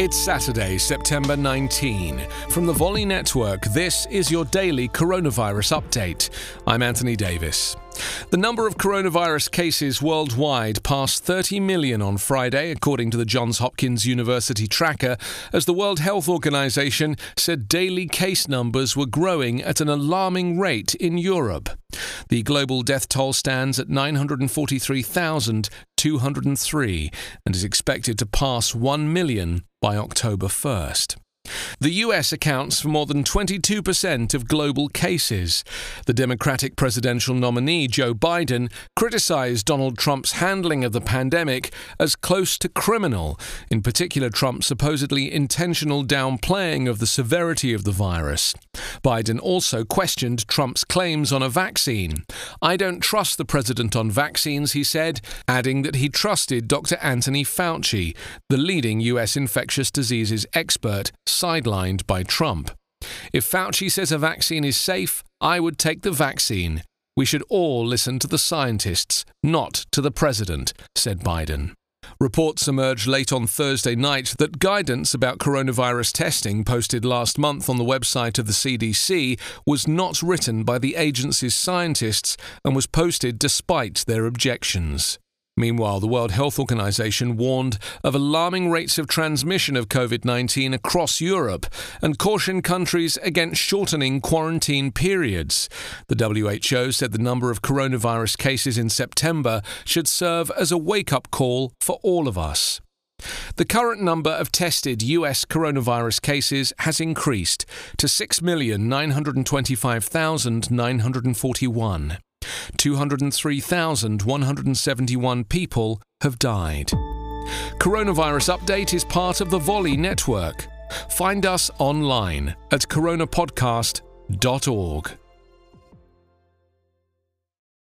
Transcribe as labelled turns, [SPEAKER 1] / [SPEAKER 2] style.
[SPEAKER 1] It's Saturday, September 19. From the Volley Network, this is your daily coronavirus update. I'm Anthony Davis. The number of coronavirus cases worldwide passed 30 million on Friday, according to the Johns Hopkins University tracker, as the World Health Organization said daily case numbers were growing at an alarming rate in Europe. The global death toll stands at 943,203 and is expected to pass 1 million by October 1st. The US accounts for more than 22% of global cases. The Democratic presidential nominee, Joe Biden, criticized Donald Trump's handling of the pandemic as close to criminal, in particular, Trump's supposedly intentional downplaying of the severity of the virus. Biden also questioned Trump's claims on a vaccine. I don't trust the president on vaccines, he said, adding that he trusted Dr. Anthony Fauci, the leading US infectious diseases expert sidelined by Trump. If Fauci says a vaccine is safe, I would take the vaccine. We should all listen to the scientists, not to the president, said Biden. Reports emerged late on Thursday night that guidance about coronavirus testing posted last month on the website of the CDC was not written by the agency's scientists and was posted despite their objections. Meanwhile, the World Health Organization warned of alarming rates of transmission of COVID 19 across Europe and cautioned countries against shortening quarantine periods. The WHO said the number of coronavirus cases in September should serve as a wake up call for all of us. The current number of tested US coronavirus cases has increased to 6,925,941. 203,171 people have died. Coronavirus Update is part of the Volley Network. Find us online at coronapodcast.org.